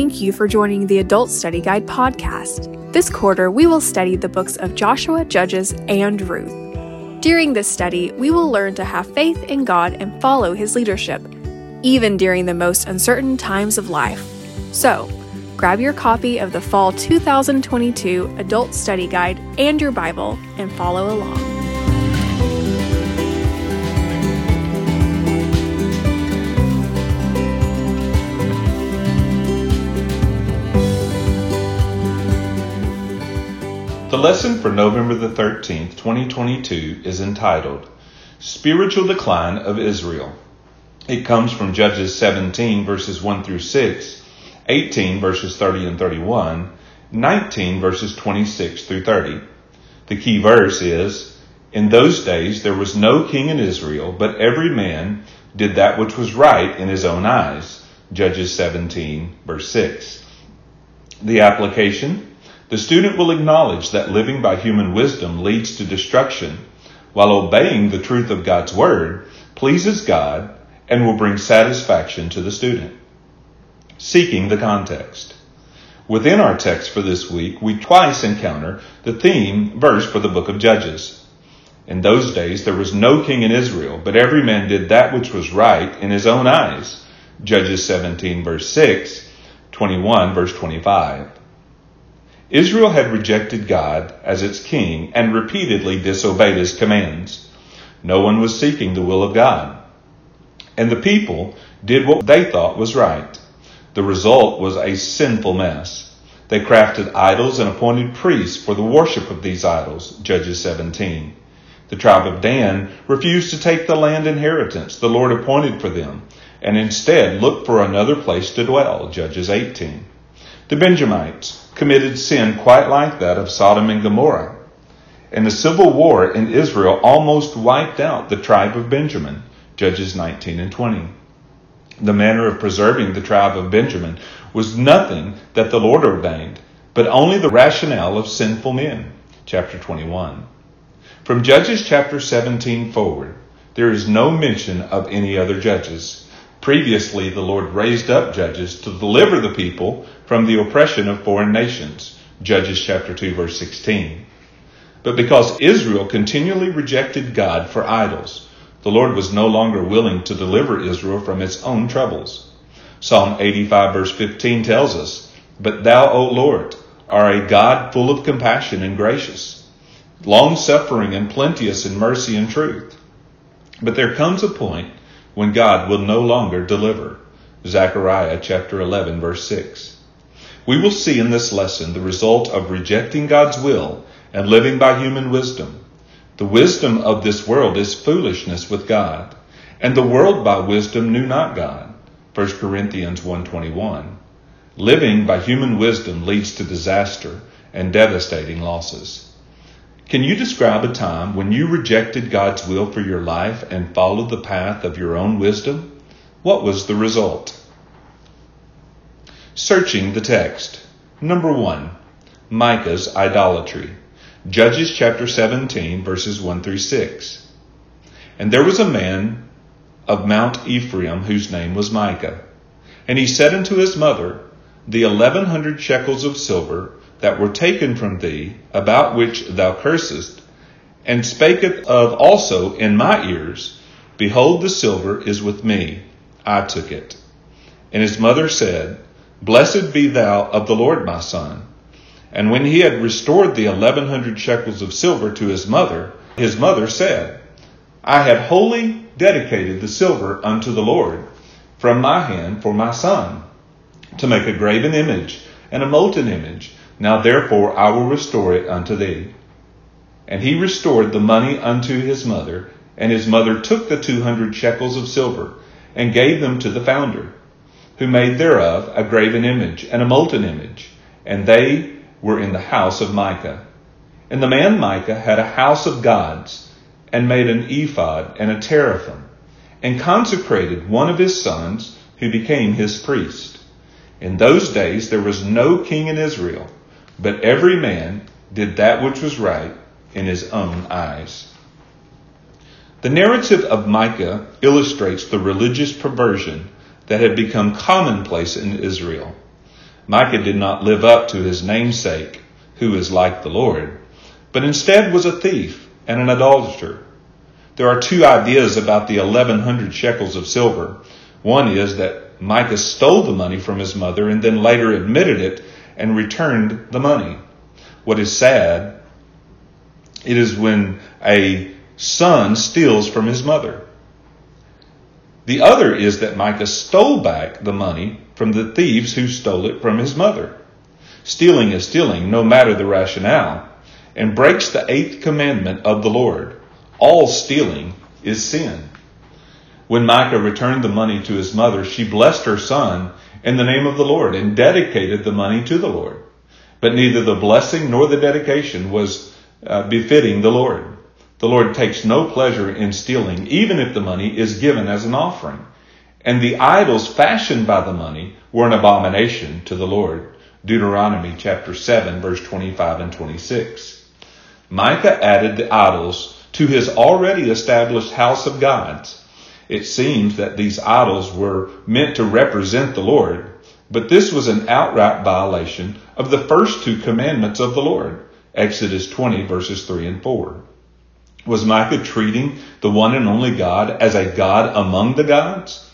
Thank you for joining the Adult Study Guide podcast. This quarter, we will study the books of Joshua, Judges, and Ruth. During this study, we will learn to have faith in God and follow His leadership, even during the most uncertain times of life. So, grab your copy of the Fall 2022 Adult Study Guide and your Bible and follow along. Lesson for November the 13th, 2022 is entitled Spiritual Decline of Israel. It comes from Judges 17 verses 1 through 6, 18 verses 30 and 31, 19 verses 26 through 30. The key verse is, In those days there was no king in Israel, but every man did that which was right in his own eyes. Judges 17 verse 6. The application, the student will acknowledge that living by human wisdom leads to destruction, while obeying the truth of God's Word pleases God and will bring satisfaction to the student. Seeking the context. Within our text for this week, we twice encounter the theme verse for the book of Judges. In those days, there was no king in Israel, but every man did that which was right in his own eyes. Judges 17 verse 6, 21 verse 25. Israel had rejected God as its king and repeatedly disobeyed his commands. No one was seeking the will of God. And the people did what they thought was right. The result was a sinful mess. They crafted idols and appointed priests for the worship of these idols, Judges 17. The tribe of Dan refused to take the land inheritance the Lord appointed for them, and instead looked for another place to dwell, Judges 18. The Benjamites committed sin quite like that of Sodom and Gomorrah. And the civil war in Israel almost wiped out the tribe of Benjamin, Judges 19 and 20. The manner of preserving the tribe of Benjamin was nothing that the Lord ordained, but only the rationale of sinful men, chapter 21. From Judges chapter 17 forward, there is no mention of any other judges. Previously, the Lord raised up judges to deliver the people from the oppression of foreign nations. Judges chapter 2 verse 16. But because Israel continually rejected God for idols, the Lord was no longer willing to deliver Israel from its own troubles. Psalm 85 verse 15 tells us, But thou, O Lord, are a God full of compassion and gracious, long suffering and plenteous in mercy and truth. But there comes a point when God will no longer deliver. Zechariah chapter 11 verse 6. We will see in this lesson the result of rejecting God's will and living by human wisdom. The wisdom of this world is foolishness with God, and the world by wisdom knew not God. 1 Corinthians 1:21. Living by human wisdom leads to disaster and devastating losses. Can you describe a time when you rejected God's will for your life and followed the path of your own wisdom? What was the result? Searching the text. Number one, Micah's idolatry. Judges chapter 17, verses 1 through 6. And there was a man of Mount Ephraim whose name was Micah. And he said unto his mother, The eleven hundred shekels of silver that were taken from thee, about which thou cursest, and spaketh of also in my ears, Behold, the silver is with me. I took it. And his mother said, Blessed be thou of the Lord, my son. And when he had restored the eleven hundred shekels of silver to his mother, his mother said, I have wholly dedicated the silver unto the Lord from my hand for my son, to make a graven image and a molten image now therefore I will restore it unto thee. And he restored the money unto his mother, and his mother took the two hundred shekels of silver, and gave them to the founder, who made thereof a graven image and a molten image, and they were in the house of Micah. And the man Micah had a house of gods, and made an ephod and a teraphim, and consecrated one of his sons, who became his priest. In those days there was no king in Israel but every man did that which was right in his own eyes. The narrative of Micah illustrates the religious perversion that had become commonplace in Israel. Micah did not live up to his namesake, who is like the Lord, but instead was a thief and an idolater. There are two ideas about the 1100 shekels of silver. One is that Micah stole the money from his mother and then later admitted it and returned the money. What is sad, it is when a son steals from his mother. The other is that Micah stole back the money from the thieves who stole it from his mother. Stealing is stealing, no matter the rationale, and breaks the eighth commandment of the Lord. All stealing is sin. When Micah returned the money to his mother, she blessed her son in the name of the Lord and dedicated the money to the Lord. But neither the blessing nor the dedication was uh, befitting the Lord. The Lord takes no pleasure in stealing, even if the money is given as an offering. And the idols fashioned by the money were an abomination to the Lord. Deuteronomy chapter 7 verse 25 and 26. Micah added the idols to his already established house of gods. It seems that these idols were meant to represent the Lord, but this was an outright violation of the first two commandments of the Lord. Exodus 20 verses 3 and 4. Was Micah treating the one and only God as a God among the gods?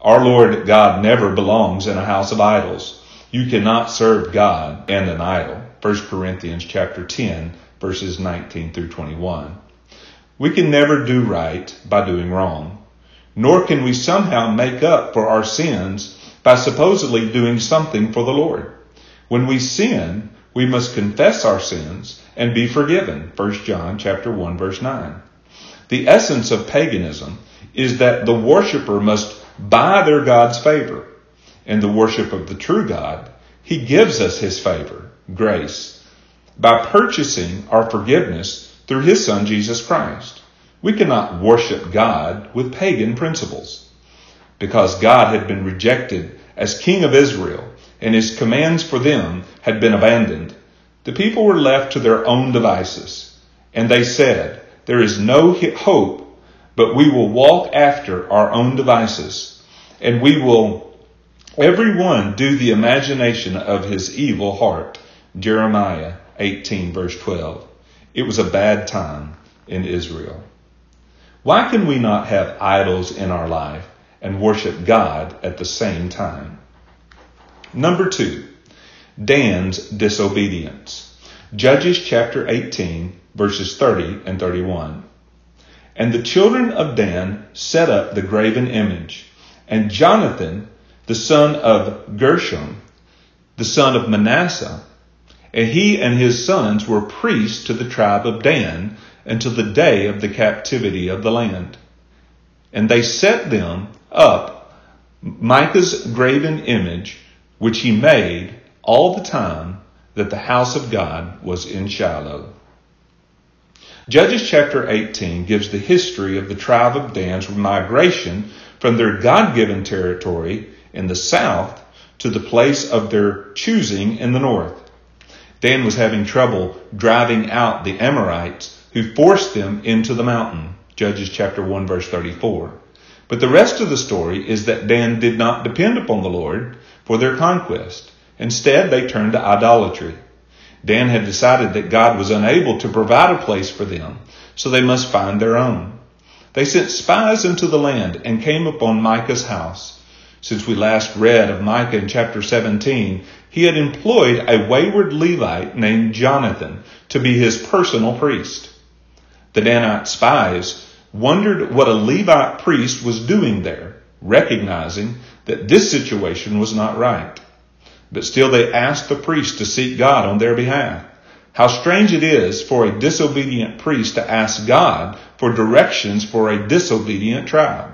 Our Lord God never belongs in a house of idols. You cannot serve God and an idol. 1 Corinthians chapter 10 verses 19 through 21. We can never do right by doing wrong, nor can we somehow make up for our sins by supposedly doing something for the Lord. When we sin, we must confess our sins and be forgiven. 1 John chapter 1 verse 9. The essence of paganism is that the worshiper must buy their God's favor. In the worship of the true God, he gives us his favor, grace, by purchasing our forgiveness through his son Jesus Christ. We cannot worship God with pagan principles. Because God had been rejected as king of Israel and his commands for them had been abandoned, the people were left to their own devices. And they said, There is no hope, but we will walk after our own devices, and we will every one do the imagination of his evil heart. Jeremiah 18, verse 12. It was a bad time in Israel. Why can we not have idols in our life and worship God at the same time? Number two, Dan's disobedience. Judges chapter 18, verses 30 and 31. And the children of Dan set up the graven image, and Jonathan, the son of Gershom, the son of Manasseh, and he and his sons were priests to the tribe of Dan until the day of the captivity of the land. And they set them up Micah's graven image, which he made all the time that the house of God was in Shiloh. Judges chapter 18 gives the history of the tribe of Dan's migration from their God given territory in the south to the place of their choosing in the north. Dan was having trouble driving out the Amorites who forced them into the mountain. Judges chapter 1 verse 34. But the rest of the story is that Dan did not depend upon the Lord for their conquest. Instead, they turned to idolatry. Dan had decided that God was unable to provide a place for them, so they must find their own. They sent spies into the land and came upon Micah's house. Since we last read of Micah in chapter 17, he had employed a wayward Levite named Jonathan to be his personal priest. The Danite spies wondered what a Levite priest was doing there, recognizing that this situation was not right. But still they asked the priest to seek God on their behalf. How strange it is for a disobedient priest to ask God for directions for a disobedient tribe.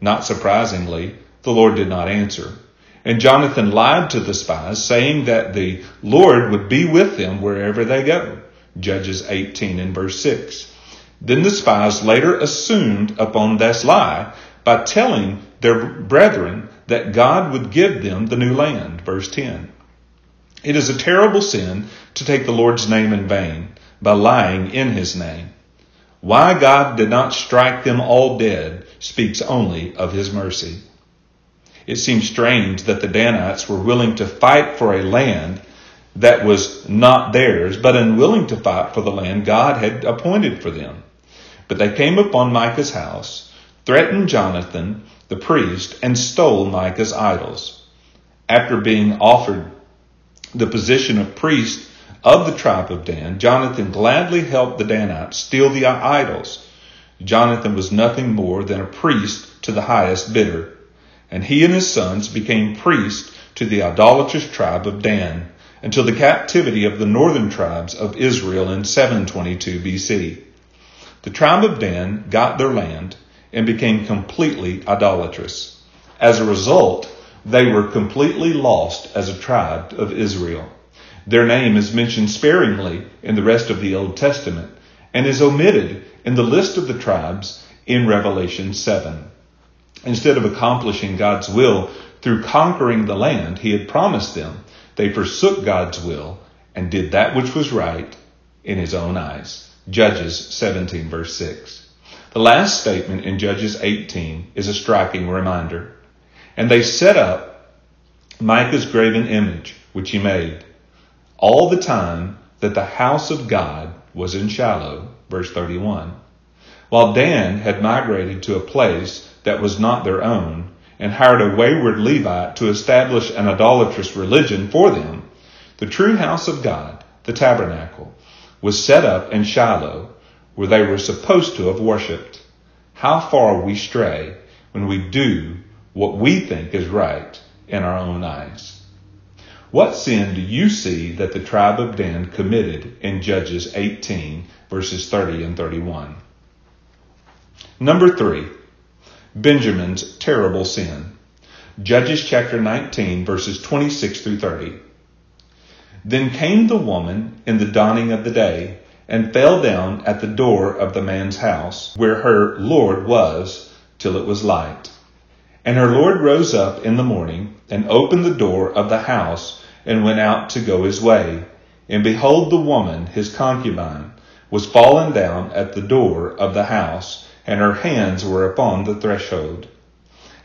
Not surprisingly, the Lord did not answer. And Jonathan lied to the spies, saying that the Lord would be with them wherever they go. Judges 18 and verse 6. Then the spies later assumed upon this lie by telling their brethren that God would give them the new land. Verse 10. It is a terrible sin to take the Lord's name in vain by lying in his name. Why God did not strike them all dead speaks only of his mercy. It seems strange that the Danites were willing to fight for a land that was not theirs, but unwilling to fight for the land God had appointed for them. But they came upon Micah's house, threatened Jonathan, the priest, and stole Micah's idols. After being offered the position of priest of the tribe of Dan, Jonathan gladly helped the Danites steal the idols. Jonathan was nothing more than a priest to the highest bidder, and he and his sons became priests to the idolatrous tribe of Dan until the captivity of the northern tribes of Israel in 722 BC. The tribe of Dan got their land and became completely idolatrous. As a result, they were completely lost as a tribe of Israel. Their name is mentioned sparingly in the rest of the Old Testament and is omitted in the list of the tribes in Revelation 7. Instead of accomplishing God's will through conquering the land he had promised them, they forsook God's will and did that which was right in his own eyes. Judges 17 verse 6. The last statement in Judges 18 is a striking reminder. And they set up Micah's graven image, which he made, all the time that the house of God was in Shiloh, verse 31. While Dan had migrated to a place that was not their own and hired a wayward Levite to establish an idolatrous religion for them, the true house of God, the tabernacle, was set up in Shiloh where they were supposed to have worshiped. How far we stray when we do what we think is right in our own eyes. What sin do you see that the tribe of Dan committed in Judges 18 verses 30 and 31? Number three, Benjamin's terrible sin. Judges chapter 19 verses 26 through 30. Then came the woman in the dawning of the day and fell down at the door of the man's house where her Lord was till it was light. And her Lord rose up in the morning and opened the door of the house and went out to go his way. And behold, the woman, his concubine, was fallen down at the door of the house, and her hands were upon the threshold.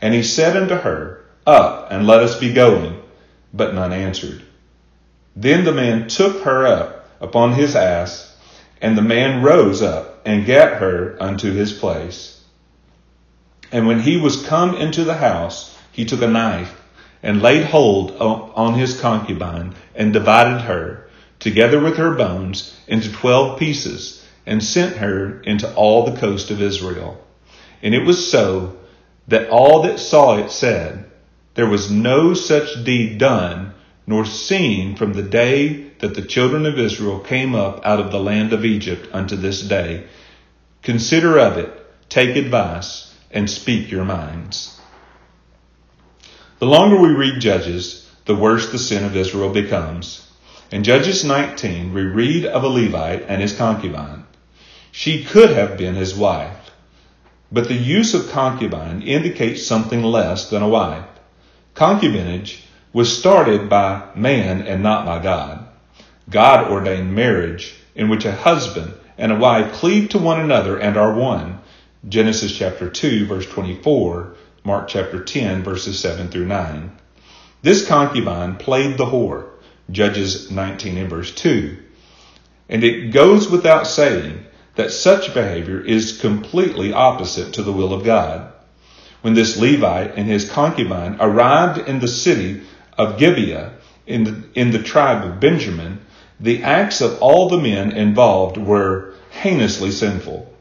And he said unto her, Up, and let us be going. But none answered. Then the man took her up upon his ass, and the man rose up and gat her unto his place. And when he was come into the house, he took a knife and laid hold on his concubine and divided her, together with her bones, into twelve pieces and sent her into all the coast of Israel. And it was so that all that saw it said, There was no such deed done nor seen from the day that the children of Israel came up out of the land of Egypt unto this day. Consider of it, take advice, and speak your minds. The longer we read Judges, the worse the sin of Israel becomes. In Judges 19, we read of a Levite and his concubine. She could have been his wife, but the use of concubine indicates something less than a wife. Concubinage was started by man and not by God. God ordained marriage in which a husband and a wife cleave to one another and are one. Genesis chapter 2 verse 24, Mark chapter 10 verses 7 through 9. This concubine played the whore, Judges 19 and verse 2. And it goes without saying that such behavior is completely opposite to the will of God. When this Levite and his concubine arrived in the city of Gibeah in the, in the tribe of Benjamin, the acts of all the men involved were heinously sinful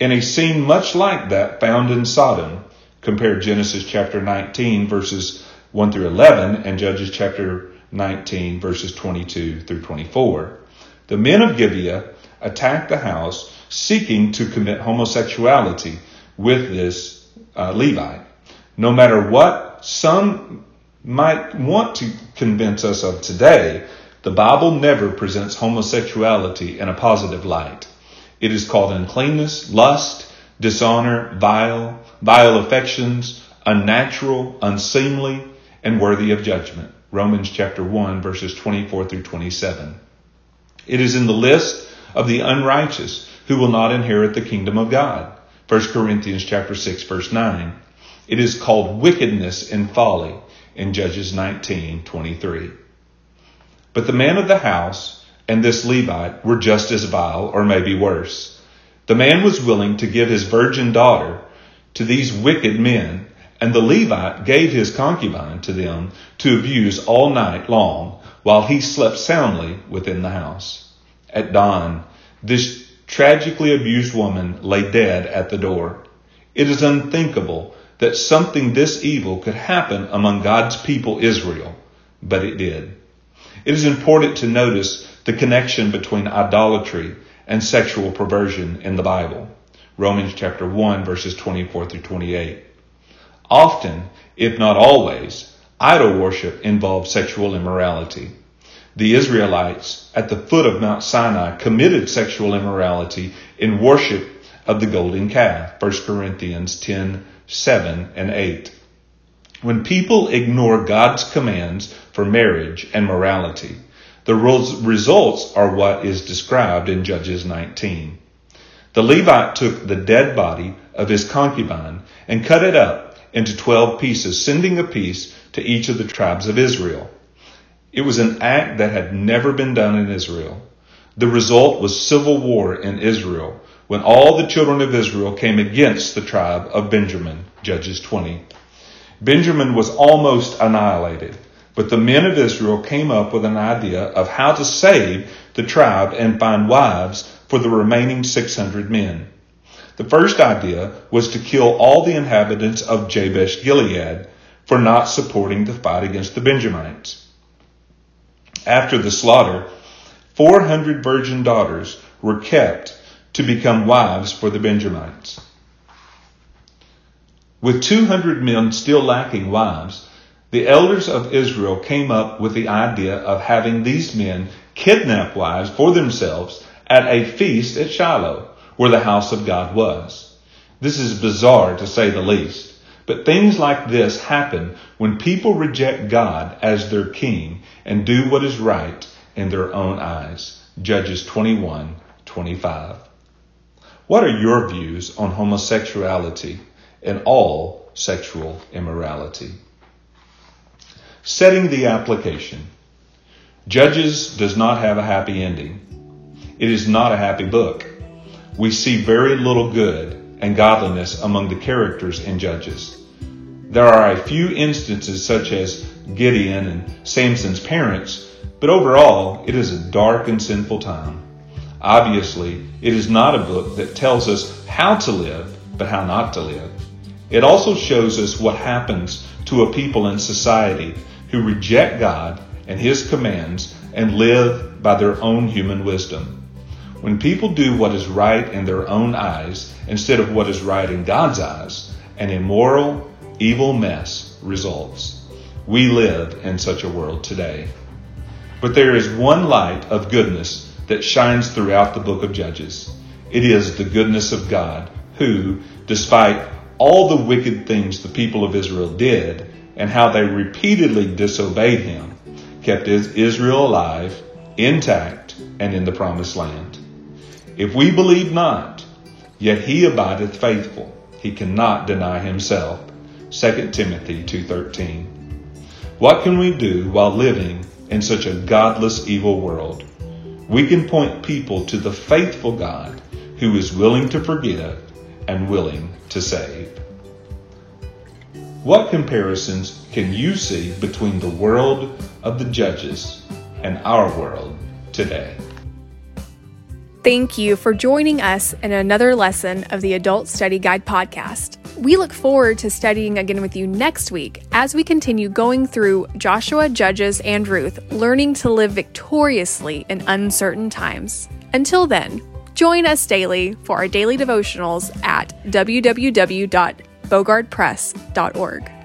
in a scene much like that found in Sodom. Compare Genesis chapter 19 verses 1 through 11 and Judges chapter 19 verses 22 through 24. The men of Gibeah attacked the house seeking to commit homosexuality with this uh, Levite. No matter what some might want to convince us of today, the Bible never presents homosexuality in a positive light. It is called uncleanness, lust, dishonor, vile, vile affections, unnatural, unseemly, and worthy of judgment. Romans chapter 1 verses 24 through 27. It is in the list of the unrighteous who will not inherit the kingdom of God. 1 Corinthians chapter 6 verse 9. It is called wickedness and folly in Judges 19:23. But the man of the house and this Levite were just as vile, or maybe worse. The man was willing to give his virgin daughter to these wicked men, and the Levite gave his concubine to them to abuse all night long while he slept soundly within the house. At dawn, this tragically abused woman lay dead at the door. It is unthinkable that something this evil could happen among God's people Israel, but it did. It is important to notice the connection between idolatry and sexual perversion in the Bible. Romans chapter 1 verses 24 through 28. Often, if not always, idol worship involves sexual immorality. The Israelites at the foot of Mount Sinai committed sexual immorality in worship of the golden calf. 1 Corinthians 10 7 and 8. When people ignore God's commands for marriage and morality, the results are what is described in Judges 19. The Levite took the dead body of his concubine and cut it up into 12 pieces, sending a piece to each of the tribes of Israel. It was an act that had never been done in Israel. The result was civil war in Israel when all the children of Israel came against the tribe of Benjamin, Judges 20. Benjamin was almost annihilated, but the men of Israel came up with an idea of how to save the tribe and find wives for the remaining 600 men. The first idea was to kill all the inhabitants of Jabesh Gilead for not supporting the fight against the Benjamites. After the slaughter, 400 virgin daughters were kept to become wives for the Benjamites. With 200 men still lacking wives, the elders of Israel came up with the idea of having these men kidnap wives for themselves at a feast at Shiloh, where the house of God was. This is bizarre to say the least, but things like this happen when people reject God as their king and do what is right in their own eyes. Judges 21 25. What are your views on homosexuality and all sexual immorality? Setting the application. Judges does not have a happy ending. It is not a happy book. We see very little good and godliness among the characters in Judges. There are a few instances such as Gideon and Samson's parents, but overall it is a dark and sinful time. Obviously, it is not a book that tells us how to live, but how not to live. It also shows us what happens to a people in society who reject God and His commands and live by their own human wisdom. When people do what is right in their own eyes instead of what is right in God's eyes, an immoral, evil mess results. We live in such a world today. But there is one light of goodness that shines throughout the book of Judges. It is the goodness of God, who, despite all the wicked things the people of Israel did and how they repeatedly disobeyed him, kept Israel alive, intact, and in the promised land. If we believe not, yet he abideth faithful, he cannot deny himself. 2 Timothy 2:13. What can we do while living in such a godless evil world? we can point people to the faithful God who is willing to forgive and willing to save. What comparisons can you see between the world of the judges and our world today? Thank you for joining us in another lesson of the Adult Study Guide podcast. We look forward to studying again with you next week as we continue going through Joshua, Judges, and Ruth, learning to live victoriously in uncertain times. Until then, join us daily for our daily devotionals at www.bogardpress.org.